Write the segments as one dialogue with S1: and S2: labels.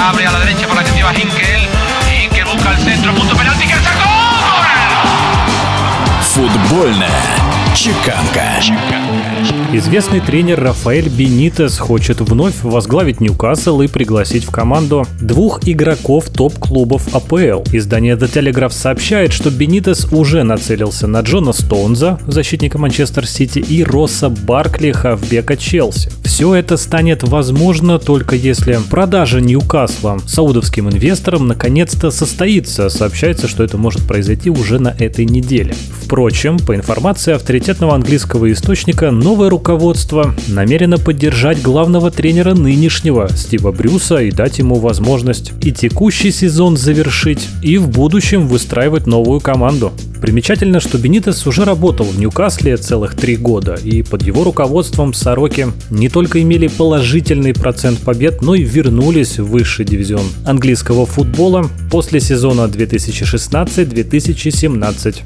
S1: abre a la derecha por la que lleva Hinkel. Hinkel busca el centro, punto penalti que sacó.
S2: Футбольная чеканка.
S3: Известный тренер Рафаэль Бенитес хочет вновь возглавить Ньюкасл и пригласить в команду двух игроков топ-клубов АПЛ. Издание The Telegraph сообщает, что Бенитес уже нацелился на Джона Стоунза, защитника Манчестер Сити, и Росса Баркли, хавбека Челси. Все это станет возможно только если продажа Ньюкасла саудовским инвесторам наконец-то состоится. Сообщается, что это может произойти уже на этой неделе. Впрочем, по информации авторитетного английского источника, новое руководство намерено поддержать главного тренера нынешнего Стива Брюса и дать ему возможность и текущий сезон завершить, и в будущем выстраивать новую команду. Примечательно, что Бенитес уже работал в Ньюкасле целых три года, и под его руководством Сороки не только имели положительный процент побед, но и вернулись в высший дивизион английского футбола после сезона 2016-2017.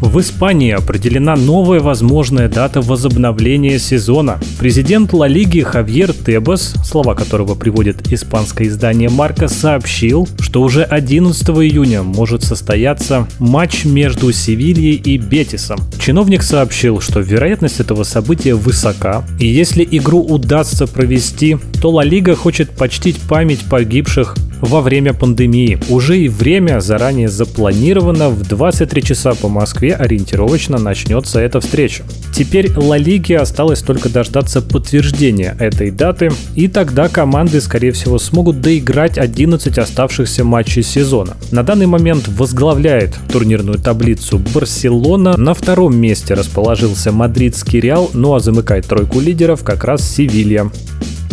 S3: В Испании определена новая возможная дата возобновления сезона. Президент Ла Лиги Хавьер Тебас, слова которого приводит испанское издание Марка, сообщил, что уже 11 июня может состояться матч между Севильей и Бетисом. Чиновник сообщил, что вероятность этого события высока, и если игру удастся провести, то Ла Лига хочет почтить память погибших во время пандемии. Уже и время заранее запланировано. В 23 часа по Москве ориентировочно начнется эта встреча. Теперь Ла Лиге осталось только дождаться подтверждения этой даты, и тогда команды, скорее всего, смогут доиграть 11 оставшихся матчей сезона. На данный момент возглавляет турнирную таблицу Барселона, на втором месте расположился мадридский Реал, ну а замыкает тройку лидеров как раз Севилья.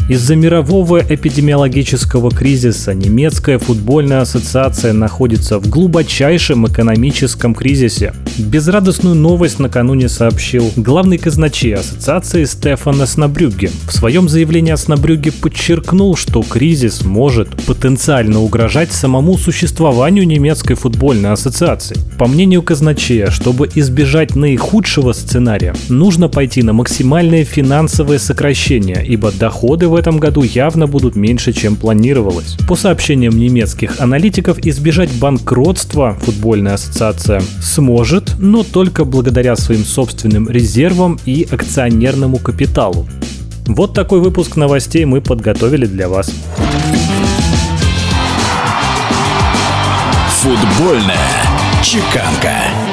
S3: Из-за мирового эпидемиологического кризиса немецкая футбольная ассоциация находится в глубочайшем экономическом кризисе. Безрадостную новость накануне сообщил главный казначей ассоциации Стефан Оснабрюгге. В своем заявлении Оснабрюгге подчеркнул, что кризис может потенциально угрожать самому существованию немецкой футбольной ассоциации. По мнению казначея, чтобы избежать наихудшего сценария, нужно пойти на максимальное финансовое сокращение, ибо доходы в этом году явно будут меньше, чем планировалось. По сообщениям немецких аналитиков, избежать банкротства футбольная ассоциация сможет, но только благодаря своим собственным резервам и акционерному капиталу. Вот такой выпуск новостей мы подготовили для вас.
S2: Футбольная чеканка.